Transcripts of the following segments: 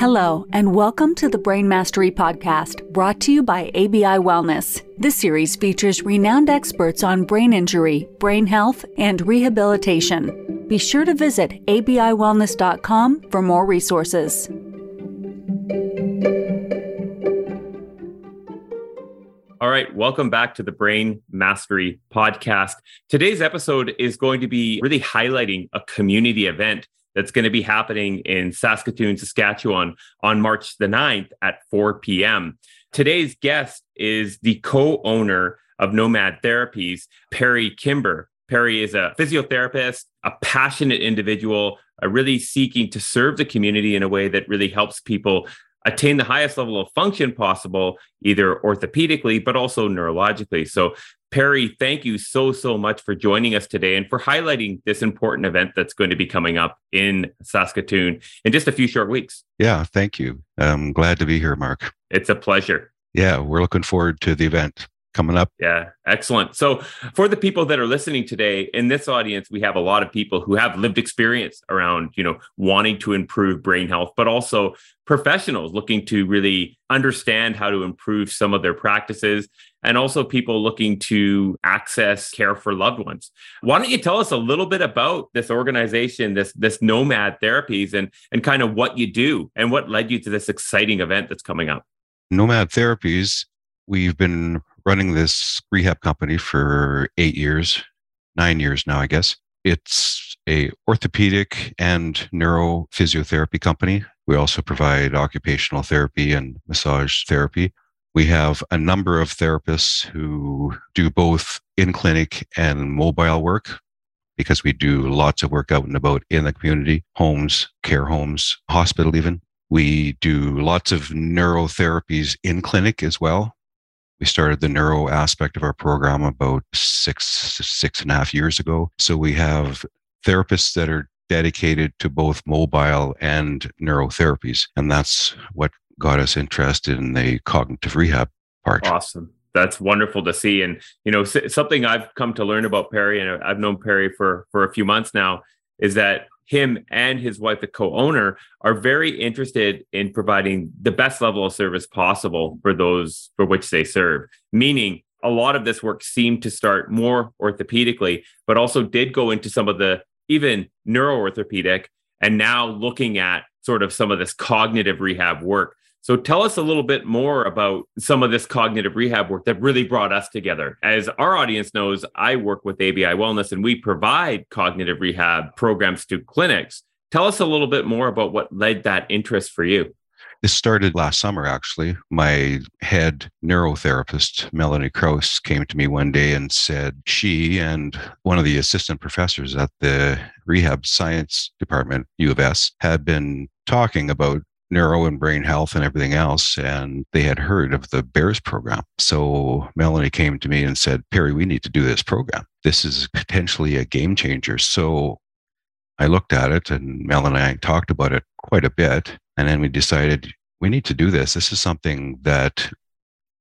Hello, and welcome to the Brain Mastery Podcast, brought to you by ABI Wellness. This series features renowned experts on brain injury, brain health, and rehabilitation. Be sure to visit abiwellness.com for more resources. All right, welcome back to the Brain Mastery Podcast. Today's episode is going to be really highlighting a community event that's going to be happening in Saskatoon, Saskatchewan on March the 9th at 4 p.m. Today's guest is the co owner of Nomad Therapies, Perry Kimber. Perry is a physiotherapist, a passionate individual, a really seeking to serve the community in a way that really helps people attain the highest level of function possible, either orthopedically, but also neurologically. So Perry, thank you so, so much for joining us today and for highlighting this important event that's going to be coming up in Saskatoon in just a few short weeks. Yeah, thank you. I'm glad to be here, Mark. It's a pleasure. Yeah, we're looking forward to the event coming up. Yeah, excellent. So, for the people that are listening today, in this audience, we have a lot of people who have lived experience around, you know, wanting to improve brain health, but also professionals looking to really understand how to improve some of their practices and also people looking to access care for loved ones. Why don't you tell us a little bit about this organization, this this Nomad Therapies and and kind of what you do and what led you to this exciting event that's coming up? Nomad Therapies, we've been running this rehab company for 8 years, 9 years now, I guess. It's a orthopedic and neurophysiotherapy company. We also provide occupational therapy and massage therapy. We have a number of therapists who do both in clinic and mobile work because we do lots of work out and about in the community, homes, care homes, hospital, even. We do lots of neurotherapies in clinic as well. We started the neuro aspect of our program about six, six and a half years ago. So we have therapists that are dedicated to both mobile and neurotherapies. And that's what got us interested in the cognitive rehab part. Awesome. That's wonderful to see. And, you know, something I've come to learn about Perry, and I've known Perry for, for a few months now, is that him and his wife, the co-owner, are very interested in providing the best level of service possible for those for which they serve. Meaning, a lot of this work seemed to start more orthopedically, but also did go into some of the even neuroorthopedic, and now looking at sort of some of this cognitive rehab work. So tell us a little bit more about some of this cognitive rehab work that really brought us together. As our audience knows, I work with ABI Wellness and we provide cognitive rehab programs to clinics. Tell us a little bit more about what led that interest for you. This started last summer, actually. My head neurotherapist, Melanie Kraus, came to me one day and said she and one of the assistant professors at the rehab science department, U of S, had been talking about neuro and brain health and everything else. And they had heard of the BEARS program. So Melanie came to me and said, Perry, we need to do this program. This is potentially a game changer. So I looked at it and Melanie and I talked about it quite a bit. And then we decided we need to do this. This is something that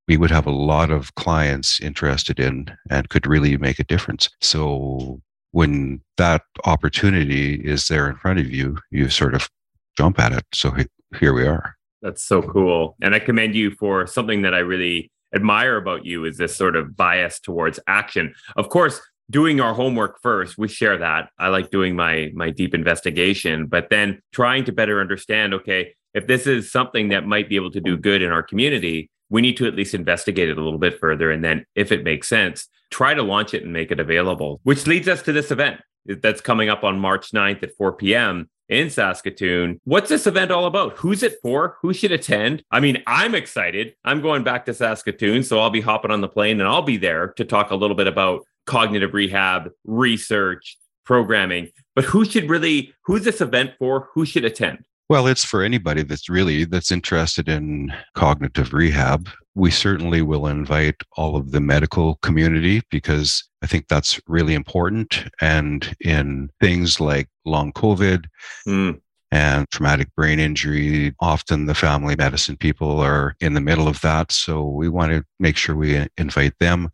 we would have a lot of clients interested in and could really make a difference. So when that opportunity is there in front of you, you sort of jump at it. So here we are. That's so cool. And I commend you for something that I really admire about you is this sort of bias towards action. Of course, doing our homework first, we share that. I like doing my my deep investigation, but then trying to better understand, okay, if this is something that might be able to do good in our community, we need to at least investigate it a little bit further and then if it makes sense, try to launch it and make it available. Which leads us to this event that's coming up on March 9th at 4 p.m in Saskatoon. What's this event all about? Who's it for? Who should attend? I mean, I'm excited. I'm going back to Saskatoon, so I'll be hopping on the plane and I'll be there to talk a little bit about cognitive rehab, research, programming. But who should really who's this event for? Who should attend? Well, it's for anybody that's really that's interested in cognitive rehab. We certainly will invite all of the medical community because I think that's really important. And in things like long COVID mm. and traumatic brain injury, often the family medicine people are in the middle of that. So we want to make sure we invite them.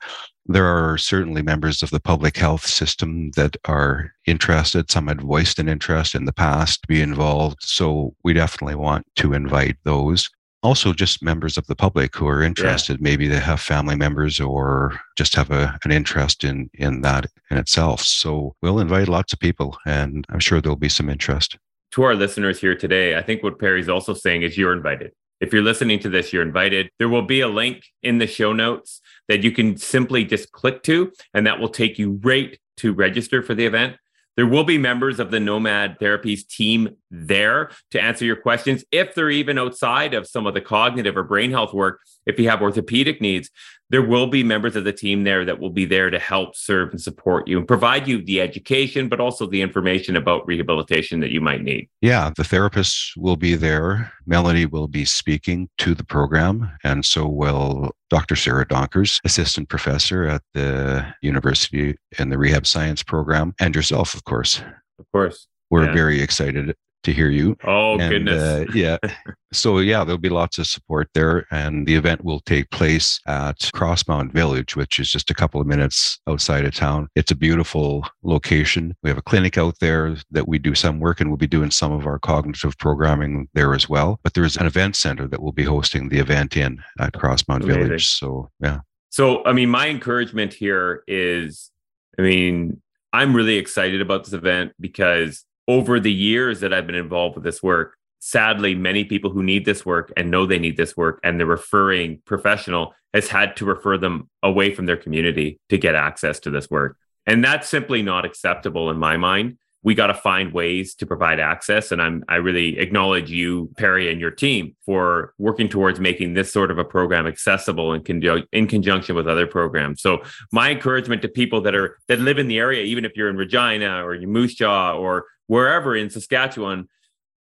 There are certainly members of the public health system that are interested. Some had voiced an interest in the past to be involved. So we definitely want to invite those. Also, just members of the public who are interested. Yeah. Maybe they have family members or just have a, an interest in, in that in itself. So we'll invite lots of people, and I'm sure there'll be some interest. To our listeners here today, I think what Perry's also saying is you're invited. If you're listening to this, you're invited. There will be a link in the show notes that you can simply just click to, and that will take you right to register for the event. There will be members of the Nomad Therapies team there to answer your questions if they're even outside of some of the cognitive or brain health work. If you have orthopedic needs, there will be members of the team there that will be there to help serve and support you and provide you the education, but also the information about rehabilitation that you might need. Yeah, the therapists will be there. Melanie will be speaking to the program, and so will Dr. Sarah Donkers, assistant professor at the university in the rehab science program, and yourself, of course. Of course. We're yeah. very excited to hear you. Oh, and, goodness. Uh, yeah. so, yeah, there'll be lots of support there. And the event will take place at Crossmount Village, which is just a couple of minutes outside of town. It's a beautiful location. We have a clinic out there that we do some work and we'll be doing some of our cognitive programming there as well. But there's an event center that will be hosting the event in at Crossmount Amazing. Village. So, yeah. So, I mean, my encouragement here is, I mean, I'm really excited about this event because over the years that I've been involved with this work, sadly, many people who need this work and know they need this work and the referring professional has had to refer them away from their community to get access to this work. And that's simply not acceptable in my mind. We got to find ways to provide access. And I'm, I really acknowledge you, Perry, and your team for working towards making this sort of a program accessible in, conju- in conjunction with other programs. So my encouragement to people that are, that live in the area, even if you're in Regina or Moose Jaw or wherever in Saskatchewan,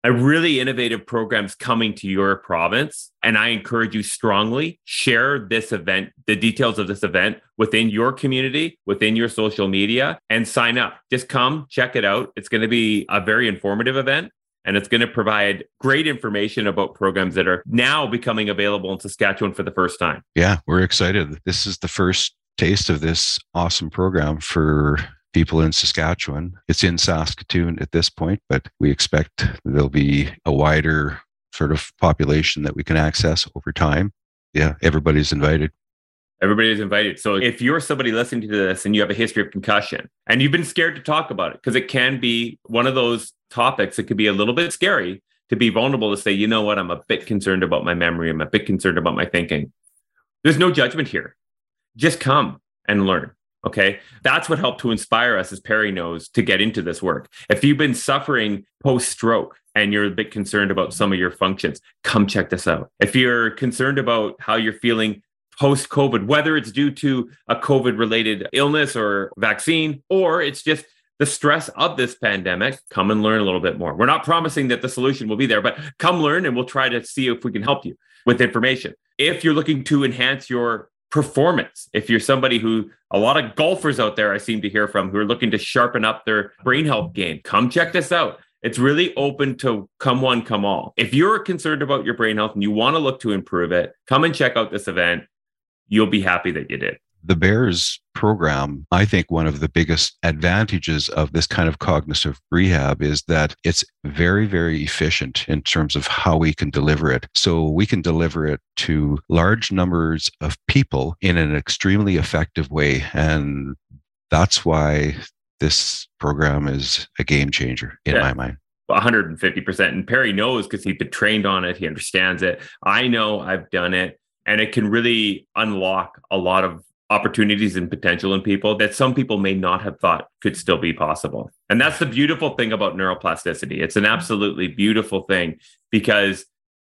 a really innovative programs coming to your province. And I encourage you strongly share this event, the details of this event within your community, within your social media, and sign up. Just come, check it out. It's going to be a very informative event. And it's going to provide great information about programs that are now becoming available in Saskatchewan for the first time. Yeah, we're excited. This is the first taste of this awesome program for people in Saskatchewan. It's in Saskatoon at this point, but we expect there'll be a wider sort of population that we can access over time. Yeah, everybody's invited. Everybody's invited. So if you're somebody listening to this and you have a history of concussion and you've been scared to talk about it, because it can be one of those topics that could be a little bit scary to be vulnerable to say, you know what, I'm a bit concerned about my memory. I'm a bit concerned about my thinking. There's no judgment here. Just come and learn. Okay. That's what helped to inspire us, as Perry knows, to get into this work. If you've been suffering post stroke and you're a bit concerned about some of your functions, come check this out. If you're concerned about how you're feeling post COVID, whether it's due to a COVID related illness or vaccine, or it's just the stress of this pandemic, come and learn a little bit more. We're not promising that the solution will be there, but come learn and we'll try to see if we can help you with information. If you're looking to enhance your performance. If you're somebody who a lot of golfers out there I seem to hear from who are looking to sharpen up their brain health game, come check this out. It's really open to come one, come all. If you're concerned about your brain health and you want to look to improve it, come and check out this event. You'll be happy that you did the BEARS program, I think one of the biggest advantages of this kind of cognitive rehab is that it's very, very efficient in terms of how we can deliver it. So we can deliver it to large numbers of people in an extremely effective way. And that's why this program is a game changer in yeah. my mind. 150%. And Perry knows because he's been trained on it. He understands it. I know I've done it and it can really unlock a lot of opportunities and potential in people that some people may not have thought could still be possible. And that's the beautiful thing about neuroplasticity. It's an absolutely beautiful thing because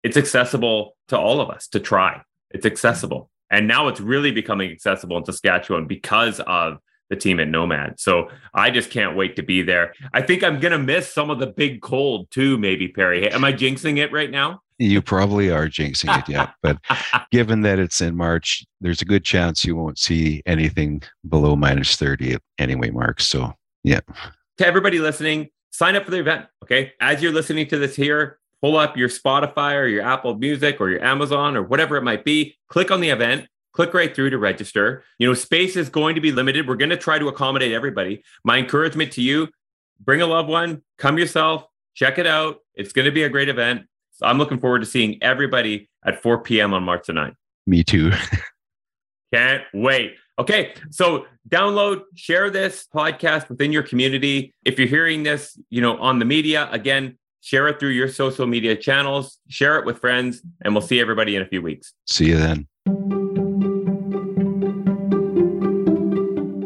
it's accessible to all of us to try. It's accessible. And now it's really becoming accessible in Saskatchewan because of the team at Nomad. So I just can't wait to be there. I think I'm going to miss some of the big cold too, maybe, Perry. Am I jinxing it right now? You probably are jinxing it yet, but given that it's in March, there's a good chance you won't see anything below minus 30 anyway, Mark. So, yeah. To everybody listening, sign up for the event. Okay. As you're listening to this here, pull up your Spotify or your Apple Music or your Amazon or whatever it might be, click on the event, click right through to register. You know, space is going to be limited. We're going to try to accommodate everybody. My encouragement to you bring a loved one, come yourself, check it out. It's going to be a great event. So I'm looking forward to seeing everybody at 4 p.m. on March the 9th. Me too. Can't wait. Okay, so download, share this podcast within your community. If you're hearing this, you know, on the media, again, share it through your social media channels, share it with friends, and we'll see everybody in a few weeks. See you then.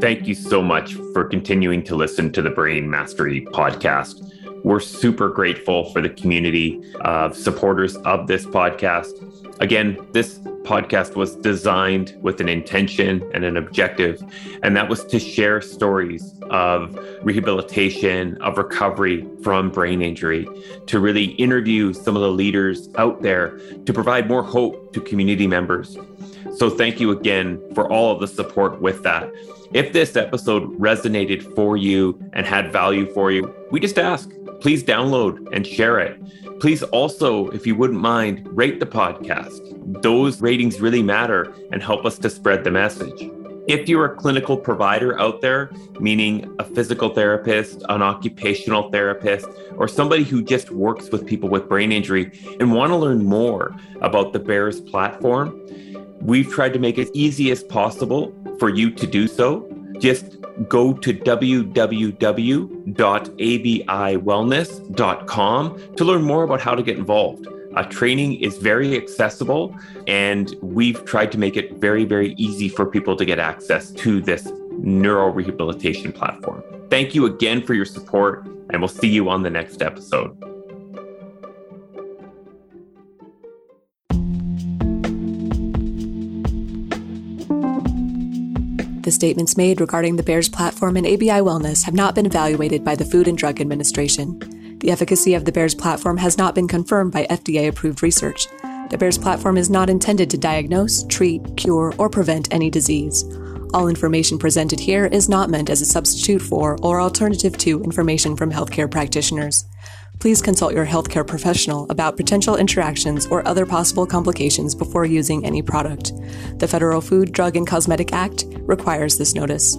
Thank you so much for continuing to listen to the Brain Mastery podcast. We're super grateful for the community of supporters of this podcast. Again, this podcast was designed with an intention and an objective, and that was to share stories of rehabilitation, of recovery from brain injury, to really interview some of the leaders out there to provide more hope to community members. So, thank you again for all of the support with that. If this episode resonated for you and had value for you, we just ask please download and share it. Please also, if you wouldn't mind, rate the podcast. Those ratings really matter and help us to spread the message. If you're a clinical provider out there, meaning a physical therapist, an occupational therapist, or somebody who just works with people with brain injury and want to learn more about the BEARS platform, we've tried to make it easy as possible for you to do so. Just go to www.abiwellness.com to learn more about how to get involved. Uh, training is very accessible, and we've tried to make it very, very easy for people to get access to this neuro rehabilitation platform. Thank you again for your support, and we'll see you on the next episode. The statements made regarding the BEARS platform and ABI Wellness have not been evaluated by the Food and Drug Administration. The efficacy of the BEARS platform has not been confirmed by FDA approved research. The BEARS platform is not intended to diagnose, treat, cure, or prevent any disease. All information presented here is not meant as a substitute for or alternative to information from healthcare practitioners please consult your healthcare professional about potential interactions or other possible complications before using any product. The Federal Food, Drug, and Cosmetic Act requires this notice.